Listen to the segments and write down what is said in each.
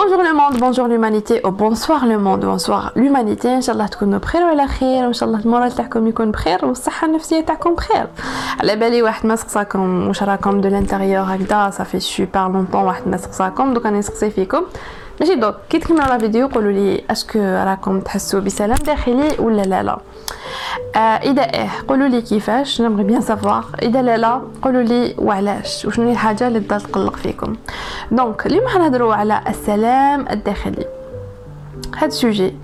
Bonjour le monde bonjour l'humanité أو bonsoir le monde bonsoir l'humanité ان شاء الله تكونوا بخير وعلى خير وان شاء الله ال moral تاعكم يكون بخير والصحه النفسيه تاعكم بخير على بالي واحد ما سقساكم واش راكم de l'intérieur هكذا ça fait super longtemps واحد ما سقساكم دوك راني نسقسي فيكم ماشي دوك كي تكملوا la vidéo قولوا لي est-ce que راكم تحسوا بسلام داخلي ولا لا لا. آه إذا إيه قولوا لي كيفاش نبغي bien savoir إذا لا لا قولوا لي وعلاش وشنو هي الحاجة اللي تضل تقلق فيكم. Donc اليوم حنهضروا على السلام الداخلي. هاد ال sujet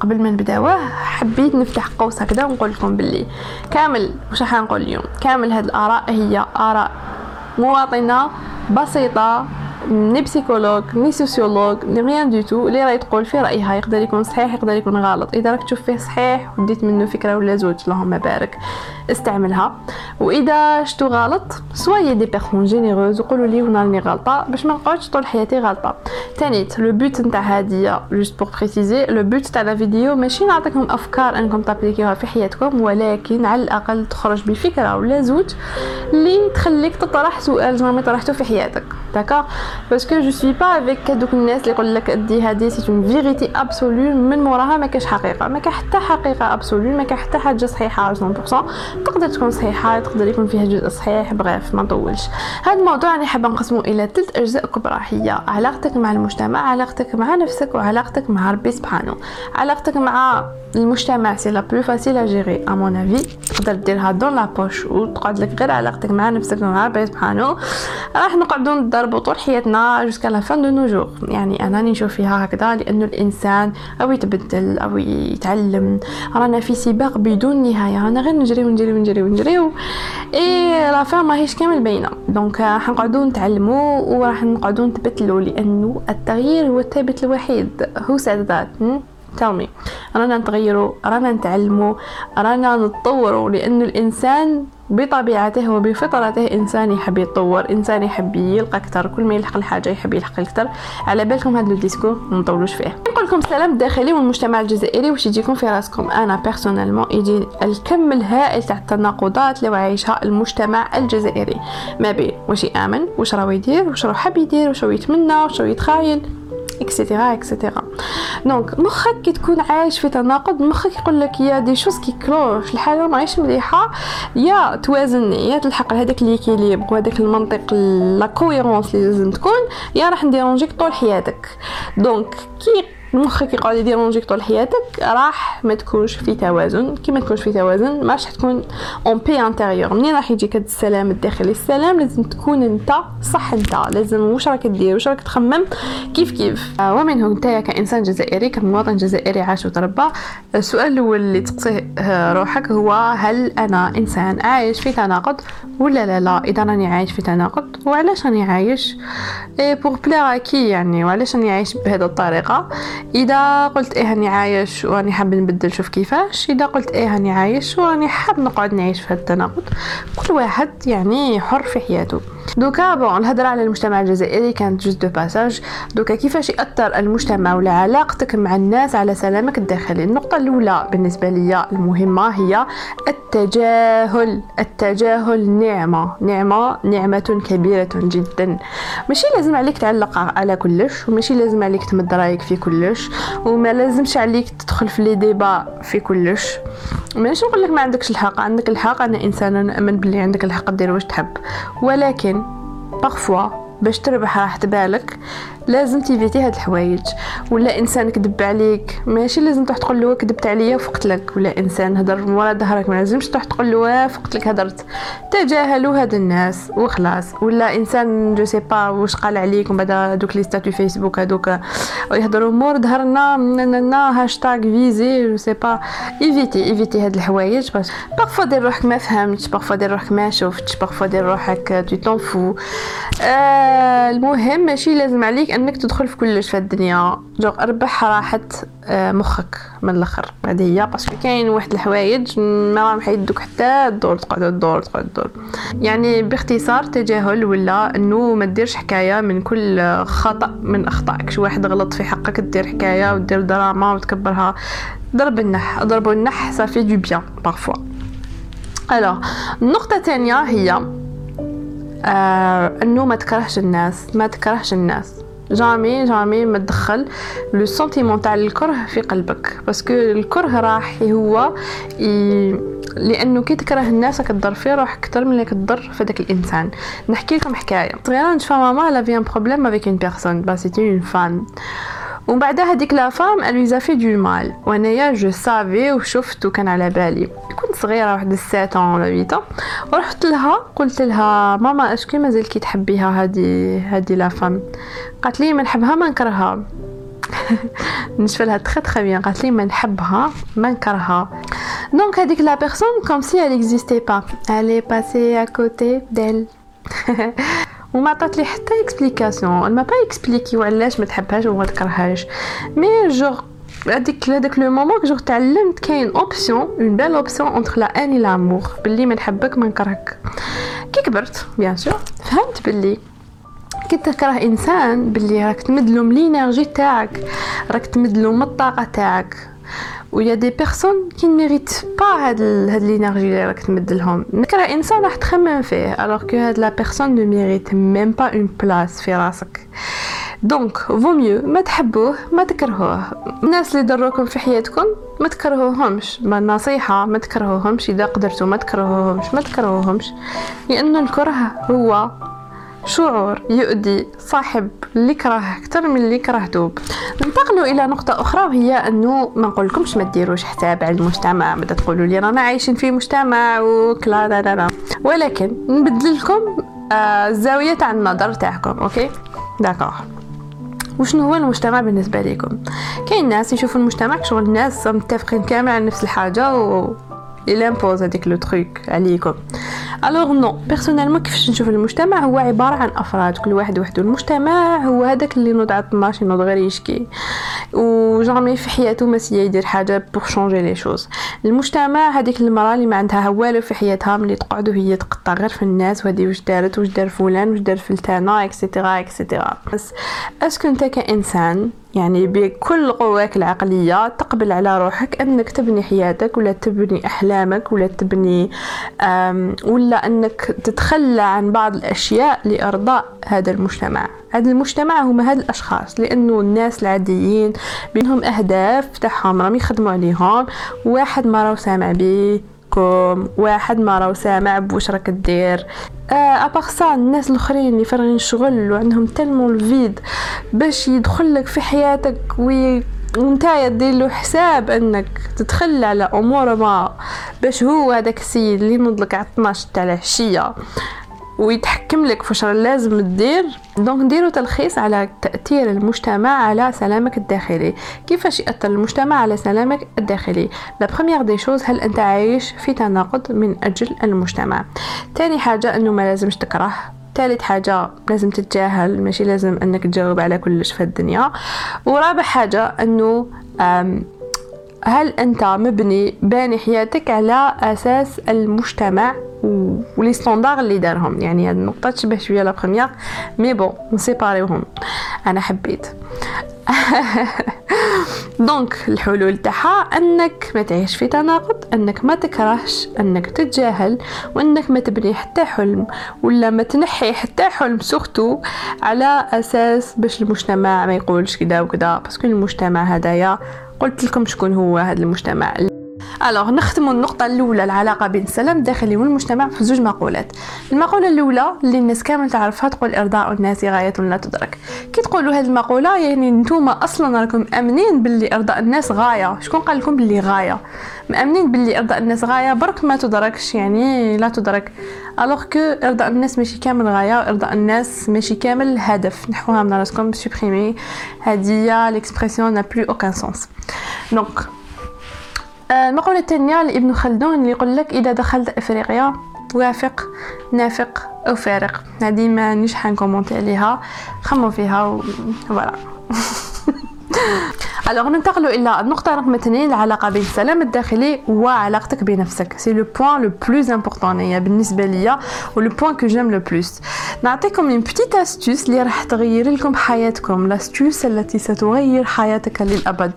قبل ما نبداوه حبيت نفتح قوس هكذا ونقول لكم باللي كامل واش نقول اليوم؟ كامل هاد الآراء هي آراء مواطنة بسيطة ni psychologue ni sociologue ni rien du tout اللي راهي تقول في رايها يقدر يكون صحيح يقدر يكون غلط اذا راك تشوف فيه صحيح وديت منه فكره ولا زوج اللهم بارك استعملها واذا شتو غلط soyez des personnes généreuses وقولوا لي وأنا راني غلطه باش ما نقعدش طول حياتي غلطه تانيت le but نتاع هادي juste pour préciser le but تاع la vidéo ماشي نعطيكم افكار انكم تابليكيوها في حياتكم ولكن على الاقل تخرج بفكره ولا زوج اللي تخليك تطرح سؤال ما طرحته في حياتك d'accord parce que je suis pas avec هذوك الناس اللي يقول لك دي هذه c'est une vérité absolue من موراها ما كاش حقيقه ما كاين حتى حقيقه absolue ما كاين حتى حاجة صحيحه 100% تقدر تكون صحيحه تقدر يكون فيها جزء صحيح bref ما نطولش هذا الموضوع أنا حابه نقسمه إلى ثلاث اجزاء كبرى هي علاقتك مع المجتمع علاقتك مع نفسك وعلاقتك مع ربي سبحانه علاقتك مع المجتمع c'est la plus facile à gérer à mon avis تقدر ديرها dans la poche وتقعد لك غير علاقتك مع نفسك ومع ربي سبحانه راح نقعدو نضربو طول حياتنا jusqu'à la fin de nos jours يعني أنا نشوف فيها هكذا لأنه الإنسان أو يتبدل أو يتعلم. رانا في سباق بدون نهاية. رانا غير نجري ونجري ونجري ونجري et la fin ماهيش كامل باينة. donc راح نقعدو نتعلمو وراح نقعدو نتبدلو لأنه التغيير هو الثابت الوحيد. هو s'adapte tellement. رانا نتغيروا رانا نتعلموا رانا نتطوروا لأن الإنسان بطبيعته وبفطرته إنسان يحب يتطور إنسان يحب يلقى أكثر كل ما يلحق الحاجة يحب يلحق أكثر. على بالكم هذا ال discours ما نطولوش فيه. نقول لكم السلام الداخلي والمجتمع الجزائري واش يجيكم في راسكم؟ أنا personnellement يجي الكم الهائل تاع التناقضات اللي عايشها المجتمع الجزائري. ما بين واش يامن واش راهو يدير واش راهو حاب يدير واش راهو يتمنى واش راهو يتخايل. et cetera et cetera donc مخك كي تكون عايش في تناقض مخك يقول لك y a des choses qui clochent الحالة ماهيش مليحة يا توازن يا تلحق لهداك l'équilibre وهداك المنطق la cohérence اللي لازم تكون يا راح ن dérange يك طول حياتك. donc كي مخك يقعد ي dérange يك طول حياتك راح ما تكونش في توازن. كي ما تكونش في توازن ما راح تكون en paix intérieure منين راح يجيك هذا السلام الداخلي؟ السلام لازم تكون انت صح انت. لازم واش راك دير؟ واش راك تخمم؟ كيف كيف؟ آه، ومنه انت كإنسان جزائري كمواطن جزائري عاش وتربى السؤال الأول اللي تقصيه روحك هو هل أنا إنسان عايش في تناقض ولا لا؟ لا إذا راني عايش في تناقض وعلاش راني عايش؟ pour plaire à qui يعني؟ وعلاش راني عايش بهذه الطريقة؟ إذا قلت إيه هاني عايش وراني حاب نبدل شوف كيفاش. إذا قلت إيه هاني عايش وراني حاب نقعد نعيش في هذا التناقض. كل واحد يعني حر في حياته. دوكا bon الهضرة على المجتمع الجزائري كانت juste de passage دوكا كيفاش يأثر المجتمع ولا علاقتك مع الناس على سلامك الداخلي؟ النقطة الأولى بالنسبة لي المهمة هي التجاهل. التجاهل نعمة. نعمة نعمة كبيرة جدا. ماشي لازم عليك تعلق على كلش وماشي لازم عليك تمد رأيك في كلش. وما لازمش عليك تدخل في les débats في كلش. ماشي نقول لك ما عندكش الحق عندك الحق أنا إنسانة نامن باللي عندك الحق دير واش تحب. ولكن parfois باش تربح راحة بالك لازم ت éviter هاد الحوايج. ولا إنسان كذب عليك. ماشي لازم تروح تقول له كذبت عليا وفقت لك. ولا إنسان هضر ورا ظهرك. ما لازمش تروح تقول له فقت لك هضرت تجاهلوا هاد الناس. وخلاص. ولا إنسان je sais pas واش قال عليك ومن بعد دوك les statuts Facebook هذوك يهضروا مور ظهرنا نا هاشتاغ فيزي je sais pas. évitez évitez هاد الحوايج. باش parfois دير روحك ما فهمتش parfois دير روحك ما شفتش parfois دير روحك tu t'en fous آه المهم ماشي لازم عليك انك تدخل في كلش في الدنيا. جو أربح راحه آه، مخك من الآخر. هذه هي parce que كاين واحد الحوايج ما راهم حيدوك حتى الدور تقعد الدور تقعد الدور. يعني باختصار تجاهل ولا إنه ما ديرش حكاية من كل خطأ من اخطائك شي واحد غلط في حقك دير حكاية ودير دراما وتكبرها. ضرب النح ضرب النح ça fait du bien parfois alors النقطة الثانية هي آه إنه ما تكرهش الناس ما تكرهش الناس. jamais jamais ما تدخل le sentiment تاع الكره في قلبك parce que الكره راح هو. لأنه كي تكره الناس كتضر في روحك أكثر من اللي كتضر في داك الانسان نحكي لكم حكايه صغيره نشفى ماما elle avait un problème avec une personne ben c'était une femme ومن بعد هذيك la femme a fait du mal. وأنايا je savais وشفت وكان على بالي. كنت صغيرة واحد 7 ولا 8 ورحت لها قلت لها ماما est-ce que مازالكي تحبيها هذه هذه la femme؟ قالت لي ما نحبها ما نكرهها. نشفى لها très très bien قالت لي ما نحبها ما نكرهها. donc هذيك la personne comme si elle elle est passée à côté d'elle. وما عطات لي حتى explication m'a pas expliqué وعلاش ما تحبهاش وما تكرهاش mais genre هذيك هذاك le moment genre تعلمت كاين option une belle option entre la haine l'amour باللي ما نحبك ما نكرهك. كي كبرت bien sûr فهمت باللي كي تكره إنسان باللي راك تمدلو من l'énergie تاعك. راك تمدلو من الطاقة تاعك. و y a des personnes qui méritent pas هاد هاد l'énergie اللي راك تمد لهم انسان راح تخمم فيه alors que هاد la personne ne mérite même pas une place في راسك donc vaut mieux ما تحبوه ما تكرهوه الناس اللي ضروكم في حياتكم ما تكرهوهمش ما نصيحه ما تكرهوهمش اذا قدرتوا ما تكرهوهمش ما تكرهوهمش لأن الكره هو شعور يؤدي صاحب اللي كره أكثر من اللي كرهته ننتقلوا إلى نقطة أخرى وهي أنه ما نقولكمش ما ديروش حساب على المجتمع ما تقولوا لي رانا عايشين في مجتمع وكلا لا لا لا ولكن نبدل لكم آه الزاوية تاع النظر تاعكم OK؟ d'accord. وشنو هو المجتمع بالنسبة لكم كاين ناس يشوفوا المجتمع شغل الناس متفقين كامل على نفس الحاجة و ils imposent هذيك le truc عليكم alors non personnellement كيفاش نشوف المجتمع هو عبارة عن أفراد. كل واحد وحده. المجتمع هو هذاك اللي نوض على 12 ينوض غير يشكي. و jamais في حياته ما يدير حاجة pour changer les choses المجتمع هذيك المرأة اللي ما عندها والو في حياتها ملي تقعد وهي تقطع غير في الناس وهذه واش دارت واش دار فلان واش دار فلتانه et cetera et cetera بس est-ce que أنت كإنسان يعني بكل قواك العقلية تقبل على روحك أنك تبني حياتك ولا تبني أحلامك ولا تبني ولا أنك تتخلى عن بعض الأشياء لإرضاء هذا المجتمع. هذا المجتمع هما هاد الأشخاص لأنه الناس العاديين بينهم أهداف تاعهم راهم يخدموا عليهم واحد ما راهو سامع بيه عليكم واحد ما راهو سامع بواش راك دير. آه سا الناس الآخرين اللي فارغين شغل وعندهم tellement le vide باش يدخل لك في حياتك oui ونتايا دير له حساب إنك تتخلى على أمور ما. باش هو هذاك السيد اللي نضلك على 12 تاع العشية. ويتحكم لك فاش لازم تدير. donc نديرو تلخيص على تأثير المجتمع على سلامك الداخلي. كيفاش يأثر المجتمع على سلامك الداخلي؟ la première des choses هل أنت عايش في تناقض من أجل المجتمع؟ تاني حاجة أنه ما لازمش تكره. ثالث حاجة لازم تتجاهل. ماشي لازم أنك تجاوب على كلش في الدنيا. ورابع حاجة أنه هل أنت مبني باني حياتك على أساس المجتمع؟ و les standards اللي دارهم يعني هاد النقطه تشبه شوية la première mais bon نسيباريوهم أنا حبيت donc الحلول تاعها انك ما تعيش في تناقض انك ما تكرهش انك تتجاهل وانك ما تبني حتى حلم ولا ما تنحي حتى حلم surtout على أساس باش المجتمع ما يقولش كذا وكذا parce que المجتمع هدايا قلت لكم شكون هو هذا المجتمع alors نختموا النقطة الأولى العلاقة بين السلام الداخلي والمجتمع في زوج مقولات. المقولة الأولى اللي الناس كامل تعرفها تقول إرضاء الناس غاية لا تدرك. كي تقولوا هذه المقولة يعني نتوما أصلا راكم أمنين باللي إرضاء الناس غاية. شكون قال لكم باللي غاية؟ مأمنين باللي إرضاء الناس غاية برك ما تدركش يعني لا تدرك. alors que إرضاء الناس ماشي كامل غاية إرضاء الناس ماشي كامل هدف. نحوها من راسكم supprimez هذه l'expression n'a plus aucun sens donc المقولة الثانية لابن خلدون اللي يقول لك إذا دخلت إفريقيا وافق نافق أو فارق. هذه ما نيش حنكومونتي عليها. خممو فيها et voilà. alors ننتقل إلى النقطه رقم اثنين العلاقه بين السلام الداخلي وعلاقتك بنفسك c'est le point le plus important هي بالنسبة ليا و le point que j'aime le plus نعطيكم une petite astuce اللي راح تغير لكم حياتكم l'astuce التي ستغير حياتك للابد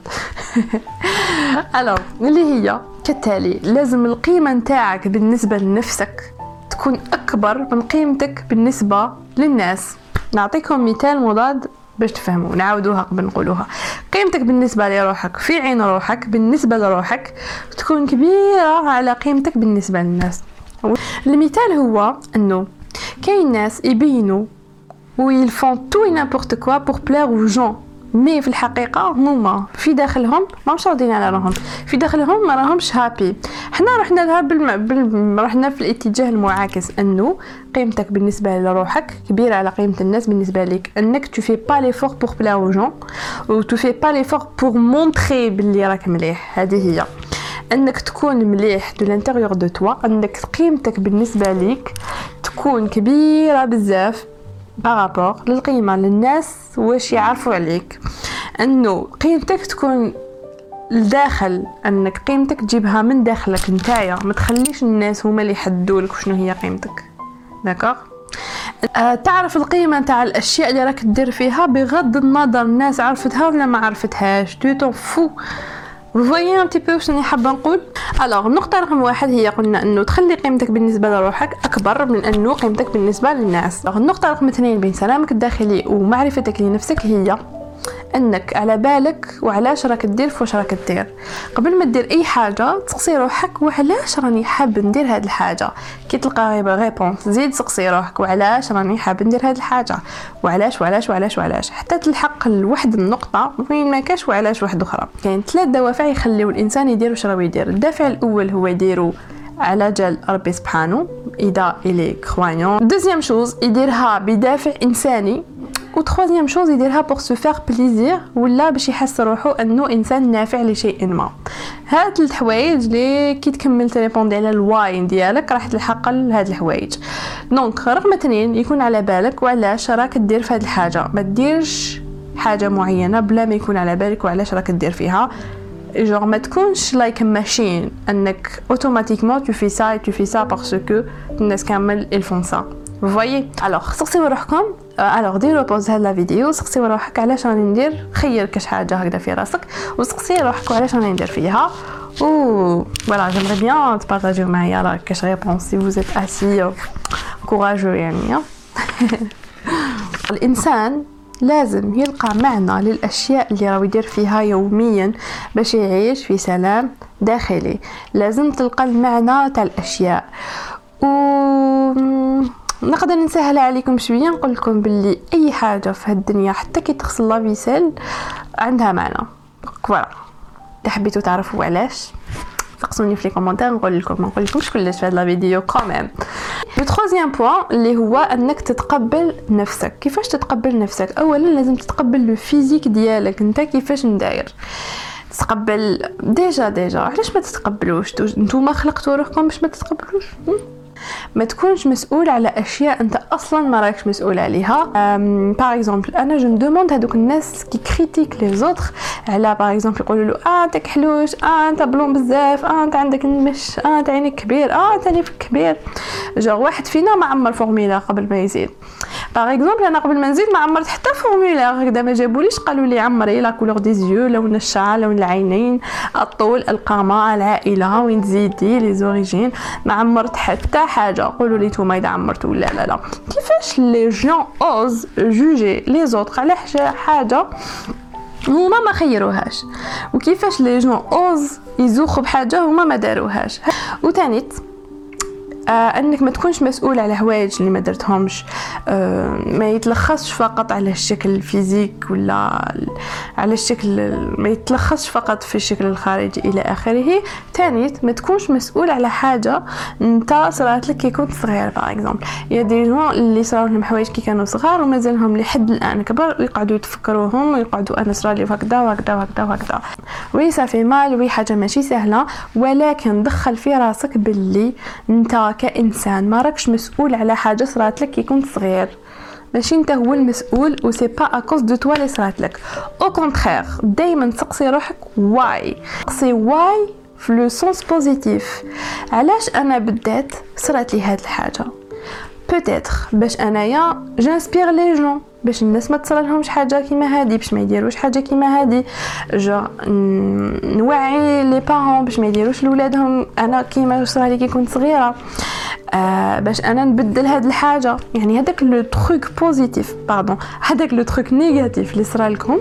alors اللي هي كالتالي لازم القيمه نتاعك بالنسبة لنفسك تكون اكبر من قيمتك بالنسبة للناس نعطيكم مثال مضاد باش تفهموا نعاودوها قبل نقولوها. قيمتك بالنسبة لروحك في عين روحك بالنسبة لروحك تكون كبيرة على قيمتك بالنسبة للناس. المثال هو إنه كاين ناس يبينوا et ils font tout n'importe quoi pour plaire aux gens mais في الحقيقة هما في داخلهم ماهمش راضيين على رواحهم. في داخلهم ما راهمش happy. حنا رحنا لها بالم... بال... رحنا في الاتجاه المعاكس. انه قيمتك بالنسبة لروحك كبيرة على قيمة الناس بالنسبة لك أنك tu fais pas l'effort pour plaire aux gens et tu fais pas l'effort pour montrer باللي راك مليح. هذه هي. أنك تكون مليح de l'intérieur de toi أنك قيمتك بالنسبة ليك تكون كبيرة بزاف. par rapport للقيمة للناس واش يعرفوا عليك انه قيمتك تكون الداخل انك قيمتك تجيبها من داخلك نتايا ما تخليش الناس هما اللي يحددوا لك شنو هي قيمتك d'accord أه تعرف القيمه نتاع الاشياء اللي راك دير فيها بغض النظر الناس عرفتها ولا ما عرفتهاش tout vous voyez un petit peu شنو حابه نقول alors النقطه رقم واحد هي قلنا انه تخلي قيمتك بالنسبة لروحك اكبر من انه قيمتك بالنسبة للناس النقطه رقم اثنين بين سلامك الداخلي ومعرفتك لنفسك هي إنك على بالك وعلاش راك دير فواش راك دير قبل ما دير أي حاجة تسقسي روحك وعلاش راني حاب ندير هاد الحاجة. كي تلقى réponse زيد تسقسي روحك وعلاش راني حاب ندير هاد الحاجة. وعلاش وعلاش وعلاش وعلاش؟ حتى تلحق لواحد النقطة وين ما كاش وعلاش واحد أخرى. كاين ثلاث دوافع يخليو الإنسان يدير واش راه يدير. الدافع الأول هو يديرو على جال ربي سبحانه إذا il est croyant deuxième chose يديرها بدافع إنساني و troisième chose يديرها pour se faire plaisir ولا باش يحس روحو أنه إنسان نافع لشيء ما. هاد ثلاث حوايج لي كي تكمل تريبوندي على ال why ديالك راح تلحق لهاد الحوايج. donc رقم اثنين يكون على بالك وعلاش راك دير في هاد الحاجة. ما ديرش حاجة معينة بلا ما يكون على بالك وعلاش راك دير فيها. Genre ما تكونش like machine أنك automatiquement tu fais ça tu fais ça parce que الناس كامل ils font ça voyez alors سقسيو روحكم alors ديروا pause هاد la vidéo سقسي روحك علاش راني ندير؟ خير كاش حاجة هكذا في راسك وسقسي روحك علاش راني ندير فيها. et voilà j'aimerais bien تبارطاجيو معايا لا كاش réponse si vous êtes assez courageux يعني الإنسان لازم يلقى معنى للأشياء اللي راهو يدير فيها يوميا باش يعيش في سلام داخلي. لازم تلقى المعنى تاع الأشياء. و نقدر نسهل عليكم شوية نقول لكم باللي أي حاجة في هالدنيا حتى كي تغسل la vaisselle عندها معنى. voilà. حبيتو تعرفوا علاش سقسوني في les commentaires. نقول لكم ما نقول لكمش كلش في هاد la vidéo quand même le troisième point اللي هو إنك تتقبل نفسك. كيفاش تتقبل نفسك؟ اولا لازم تتقبل le physique ديالك. أنت كيفاش نداير؟ تقبل déjà déjà علاش ما تتقبلوش؟ نتوما خلقتوا روحكم باش ما تتقبلوش؟ ما تكونش مسؤول على أشياء أنت أصلا ما راكش مسؤول عليها. par exemple أنا je demande هذوك الناس qui critiquent les autres على par exemple يقولوا له آه انت كحلوش آه أنت بلون بزاف آه أنت عندك المش آه أنت عينك كبير آه أنت كبير. جو واحد فينا ما عمر formulaire قبل ما يزيد. par exemple أنا قبل ما نزيد ما عمرت حتى formulaire هكذا ما جابوليش قالوا لي عمري la couleur des yeux لون الشعر لون العينين الطول القامه العائله وين تزيدي les origines ما عمرت حتى حاجة قولوا لي نتوما اذا عمرتوا ولا لا لا كيفاش les gens osent juger les autres على حاجة هما ما خيروهاش وكيفاش les gens osent يزوخوا بحاجه هما ما داروهاش وتانيت آه انك ما تكونش مسؤول على هوايج اللي ما درتهمش. آه ما يتلخصش فقط على الشكل ال physique ولا على الشكل ما يتلخصش فقط في الشكل الخارجي إلى آخره. ثاني ما تكونش مسؤول على حاجة أنت صرات لك كي كنت صغير par exemple y a des gens اللي صراو لهم حوايج كي كانوا صغار ومازالهم لحد الآن كبر ويقعدوا يتفكروهم ويقعدوا أنا صرالي هكذا وهكذا وهكذا وهكذا. oui ça fait mal oui حاجة ماشي سهلة ولكن دخل في راسك باللي أنت كإنسان. ما راكش مسؤول على حاجة صرات لك كي كنت صغير. ماشي انت هو المسؤول و c'est pas à cause de toi اللي صرات لك. au contraire دائما تسقسي روحك واي تسقسي واي في le sens positif علاش أنا بدات صرات لي هاد الحاجة؟ peut-être باش أنايا j'inspire les gens باش الناس ما تصرالهمش حاجة كيما هادي باش ما يديروش حاجة كيما هادي. جو نوعي les parents باش ما يديروش لولادهم. أنا كيما صرالي كي كنت صغيرة آه باش أنا نبدل هاد الحاجة. يعني هذاك le truc positif pardon هذاك le truc négatif اللي صرا لكم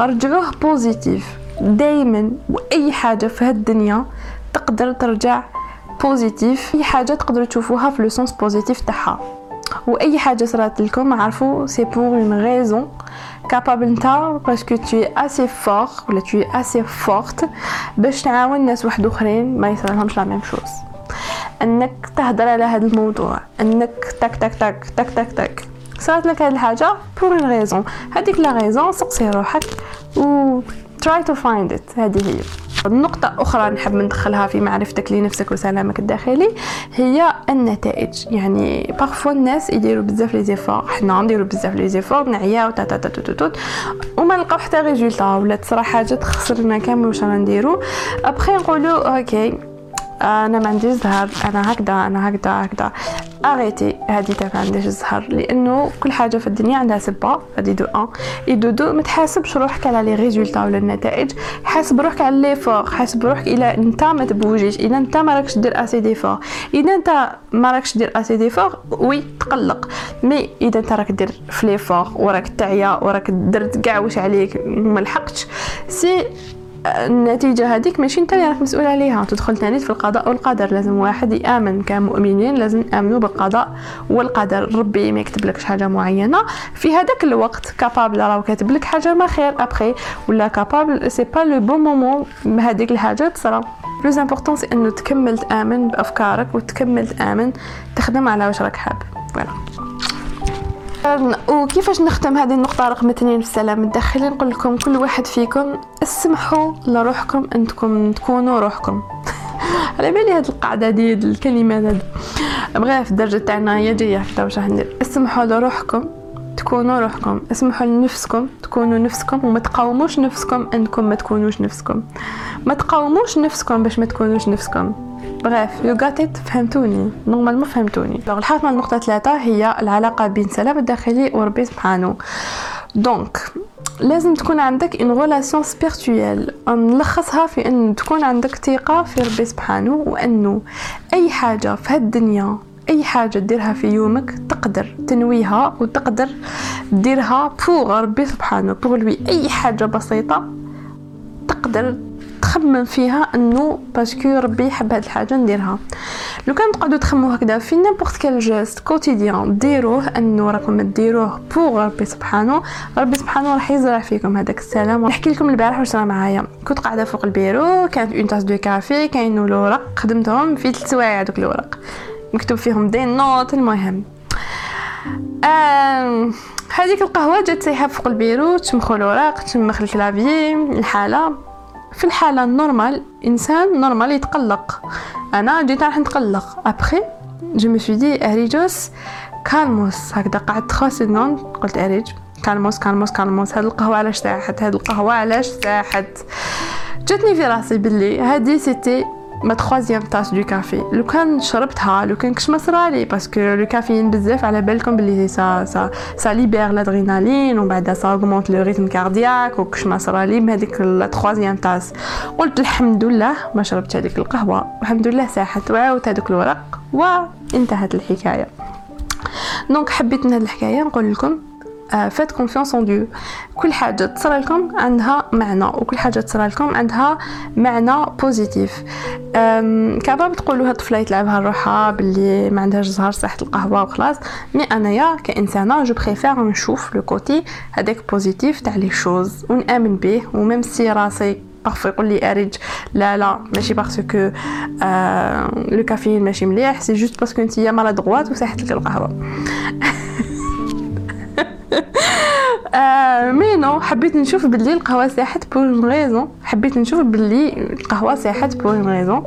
رجعوه positif. دائما وأي حاجة في هاد الدنيا تقدر ترجع positif. اي حاجة تقدروا تشوفوها في le sens positif تاعها. واي حاجة صرات لكم عرفوا c'est pour une raison capable نتا باسكو es assez fort ولا t'es assez forte. باش تعاون ناس واحد اخرين ما يصيرلهمش la même chose انك تهضر على هذا الموضوع انك تك تك تك تك تك تك صارت لك هذه الحاجة pour une raison هذيك la raison سقسي روحك و try to find it هذه هي النقطة أخرى نحب ندخلها في معرفتك لنفسك وسلامك الداخلي هي النتائج. يعني parfois الناس يديروا بزاف les efforts حنا نديروا بزاف les efforts نعياو تا تا تا تا تا وما نلقاو حتى ريزولتا. ولا تصرا حاجة تخسرنا كامل واش رانا نديرو. ابخي نقولوا أوكي أنا ما عنديش زهر أنا هكذا أنا هكذا هكذا. اريتي هذه تاع ما عنديش الزهر لأنه كل حاجة في الدنيا عندها سبه هذه دو أن. اي دو دو ما تحاسبش روحك على لي ريزولتا ولا النتائج. حاسب روحك على لي فور حاسب روحك إلى أنت ما تبوجيش اذا أنت ما راكش دير اسي دي فور إذا أنت ما راكش دير اسي دي فور وي تقلق. mais إذا أنت راك دير effort وراك تعيا وراك درت كاع واش عليك ما لحقتش. c'est النتيجة هذيك ماشي انت اللي راك مسؤول عليها. تدخل ثاني في القضاء والقدر. لازم واحد يآمن كمؤمنين لازم نامنوا بالقضاء والقدر. ربي ما يكتب لكش حاجة معينة. في هذاك الوقت capable راه كاتب لك حاجة ما خير. ابخي ولا capable c'est pas le bon moment هذيك الحاجة تصرا plus important c'est إنه تكمل تآمن بأفكارك وتكمل تآمن تخدم على واش راك حاب. فوالا وكيفاش نختم هذه النقطة رقم اثنين في السلام الداخلي؟ نقول لكم كل واحد فيكم اسمحوا لروحكم انكم تكونوا روحكم. على بالي هاد القاعدة دي الكلمات هاد بغيها في الدرجة تاعنا هي جاية هكذا واش راح ندير اسمحوا لروحكم تكونوا روحكم اسمحوا لنفسكم تكونوا نفسكم وما تقاوموش نفسكم إنكم ما تكونوش نفسكم. ما تقاوموش نفسكم باش ما تكونوش نفسكم. bref vous gâtez فهمتوني. normalement فهمتوني. donc الحاطمه النقطة ثلاثة هي العلاقة بين سلام الداخلي وربي سبحانه. donc لازم تكون عندك une relation spirituelle نلخصها في إن تكون عندك ثقة في ربي سبحانه وإنه أي حاجة في هالدنيا أي حاجة ديرها في يومك تقدر تنويها وتقدر ديرها pour ربي سبحانه pour lui أي حاجة بسيطة تقدر تخمم فيها إنه parce que ربي يحب هاد الحاجة نديرها. لو كان تقعدوا تخمموا هكذا في n'importe quel geste quotidien ديروه إنه راكم ديروه pour ربي سبحانه. ربي سبحانه راح يزرع فيكم هذاك السلام. نحكي لكم البارح واش راه معايا. كنت قاعدة فوق البيرو كانت une tasse de café كاينو الورق خدمتهم في ثلاث سوايع دوك الورق. مكتوب فيهم des notes المهم. هذيك القهوة جات سايحه فوق البيرو تشمخوا الوراق تشمخ الكلافي الحالة. في الحالة النورمال إنسان نورمال يتقلق. أنا جيت راح نتقلق. ابخي جو مي دي أريجوس كالموس. هكذا قعدت خمس سنين قلت أريج. كالموس كالموس كالموس. هاد القهوة علاش ساحت؟ هاد القهوة علاش ساحت؟ جاتني في راسي باللي هادي سيتي ما تخوازيام تاس دو كافي لو كان شربتها لو كان كش ما صرالي باسكو لو كافيين بزاف على بالكم بلي سا سا ça libère l'adrénaline ومن بعد ça augmente le rythme cardiaque وكش ما صرالي بهذيك la troisième tasse قلت الحمد لله ما شربت هذيك القهوة. الحمد لله ساحت وعاودت هذوك الورق وانتهت الحكاية. donc حبيت من هذه الحكاية نقول لكم faites confiance en Dieu كل حاجة تصرى لكم عندها معنى وكل حاجة تصرى لكم عندها معنى positive capable تقولوا هاد الطفله يتلعبها روحها باللي ما عندهاش زهر صحة القهوة وخلاص. mais أنايا كإنسانة je préfère نشوف le côté هذاك positif تاع les choses ونآمن به. و même si راسي parfois يقول لي arrête لا لا ماشي parce que آه la caféine ماشي مليح c'est juste parce que نتيا maladroite وصحت لك القهوة. آه mais non حبيت نشوف باللي القهوة ساحت pour une raison حبيت نشوف باللي القهوة ساحت pour une raison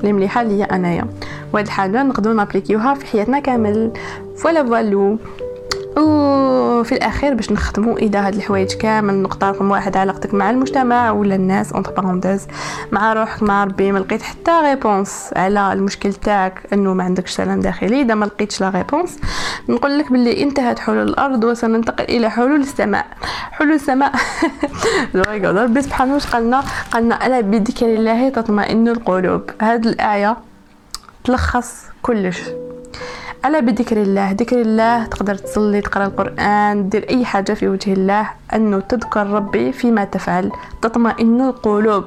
اللي مليحة ليا أنايا. وهاد الحاجة نقدروا نابليكيوها في حياتنا كامل. voilà voilà وفي الأخير باش نختموا إذا هاد الحوايج كامل نقطه رقم واحد علاقتك مع المجتمع ولا الناس entre parenthèses مع روحك مع ربي. ما لقيت حتى réponse على المشكل تاعك إنه ما عندكش سلام داخلي. إذا ما لقيتش لا réponse نقول لك باللي انتهت حلول الأرض وسننتقل إلى حلول السماء. حلول السماء. ربي سبحانه واش قالنا؟ قالنا ألا بذكر الله تطمئن القلوب. هاد الآية تلخص كلش. ألا بذكر الله؟ ذكر الله تقدر تصلي تقرأ القرآن دير أي حاجة في وجه الله انه تذكر ربي فيما تفعل تطمئن القلوب.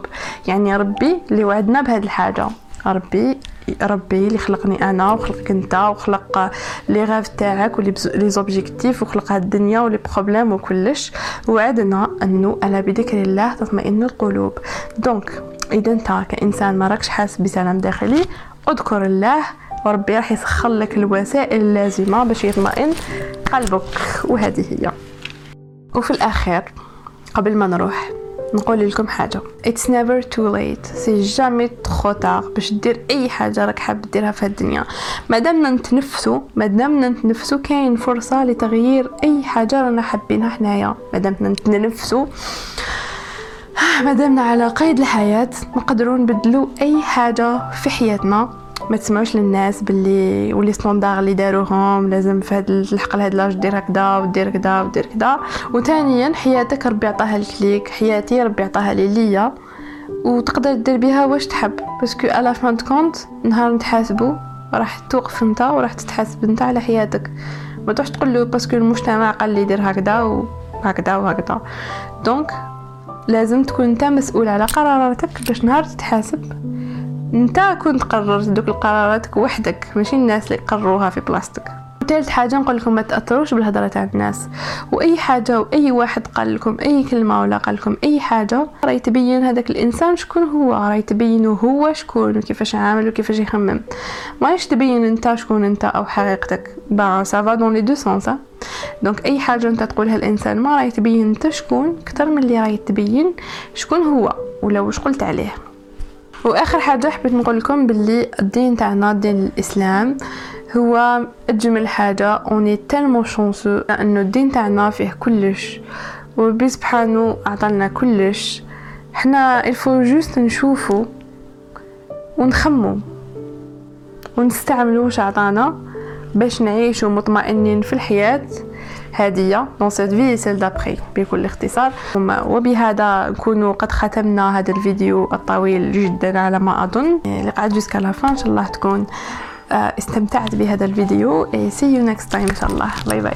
يعني ربي اللي وعدنا بهذه الحاجة. ربي ربي اللي خلقني أنا وخلقك أنت وخلق les rêves تاعك و les les objectifs وخلق هاد الدنيا و les problèmes وكلش. وعدنا انه ألا بذكر الله تطمئن القلوب. donc إذا أنت كإنسان ما راكش حاسس بسلام داخلي اذكر الله وربي راح يسخر لك الوسائل اللازمة باش يطمئن قلبك وهذه هي. وفي الاخير قبل ما نروح نقول لكم حاجة. It's never too late. c'est jamais trop باش دير أي حاجة راك حاب ديرها في الدنيا. مادامنا نتنفسو مادامنا نتنفسو كاين فرصة لتغيير أي حاجة رانا حابينها حنايا. مادامنا نتنفسو مادامنا على قيد الحياة نقدروا نبدلو أي حاجة في حياتنا. ما تسمعوش للناس باللي و les standards اللي داروهم لازم في هاد الحقل هاد l'âge دير هكذا ودير كذا ودير كذا وثانيا حياتك ربي عطاها لك ليك حياتي ربي عطاها لي ليا. وتقدر دير بها واش تحب. parce que à la fin compte نهار نتحاسبو راح توقف انت وراح تتحاسب انت على حياتك. ما تروحش تقول له parce que المجتمع قال لي دير هكذا وهكذا وهكذا donc لازم تكون انت مسؤول على قراراتك باش نهار تتحاسب. انت كنت قررت دوك القرارات وحدك ماشي الناس اللي قرروها في بلاصتك ثالث حاجة نقول لكم ما تأثروش بالهضرة تاع الناس. وأي حاجة وأي واحد قال لكم أي كلمة ولا قال لكم أي حاجة راه يتبين هذاك الإنسان شكون هو. راه يتبين هو شكون وكيفاش عامل وكيفاش يخمم. ماش تبين أنت شكون أنت أو حقيقتك. bah ça va dans les deux sens donc أي حاجة أنت تقولها الإنسان ما راه يتبين أنت شكون أكثر من اللي راه يتبين شكون هو ولا واش قلت عليه. وآخر حاجة حبيت نقول لكم باللي الدين تاعنا دين الإسلام هو أجمل حاجة. on est tellement chanceux انه الدين تاعنا فيه كلش. وربي سبحانه عطانا كلش. حنا il faut juste نشوفو ونخمو ونستعملو واش عطانا باش نعيشو مطمئنين في الحياة. هادية dans cette vie سيل دابخي بكل اختصار. وبهذا نكون قد ختمنا هذا الفيديو الطويل جدا على ما أظن. اللي قعد jusqu'à la fin إن شاء الله تكون استمتعت بهذا الفيديو. see you next time إن شاء الله. bye bye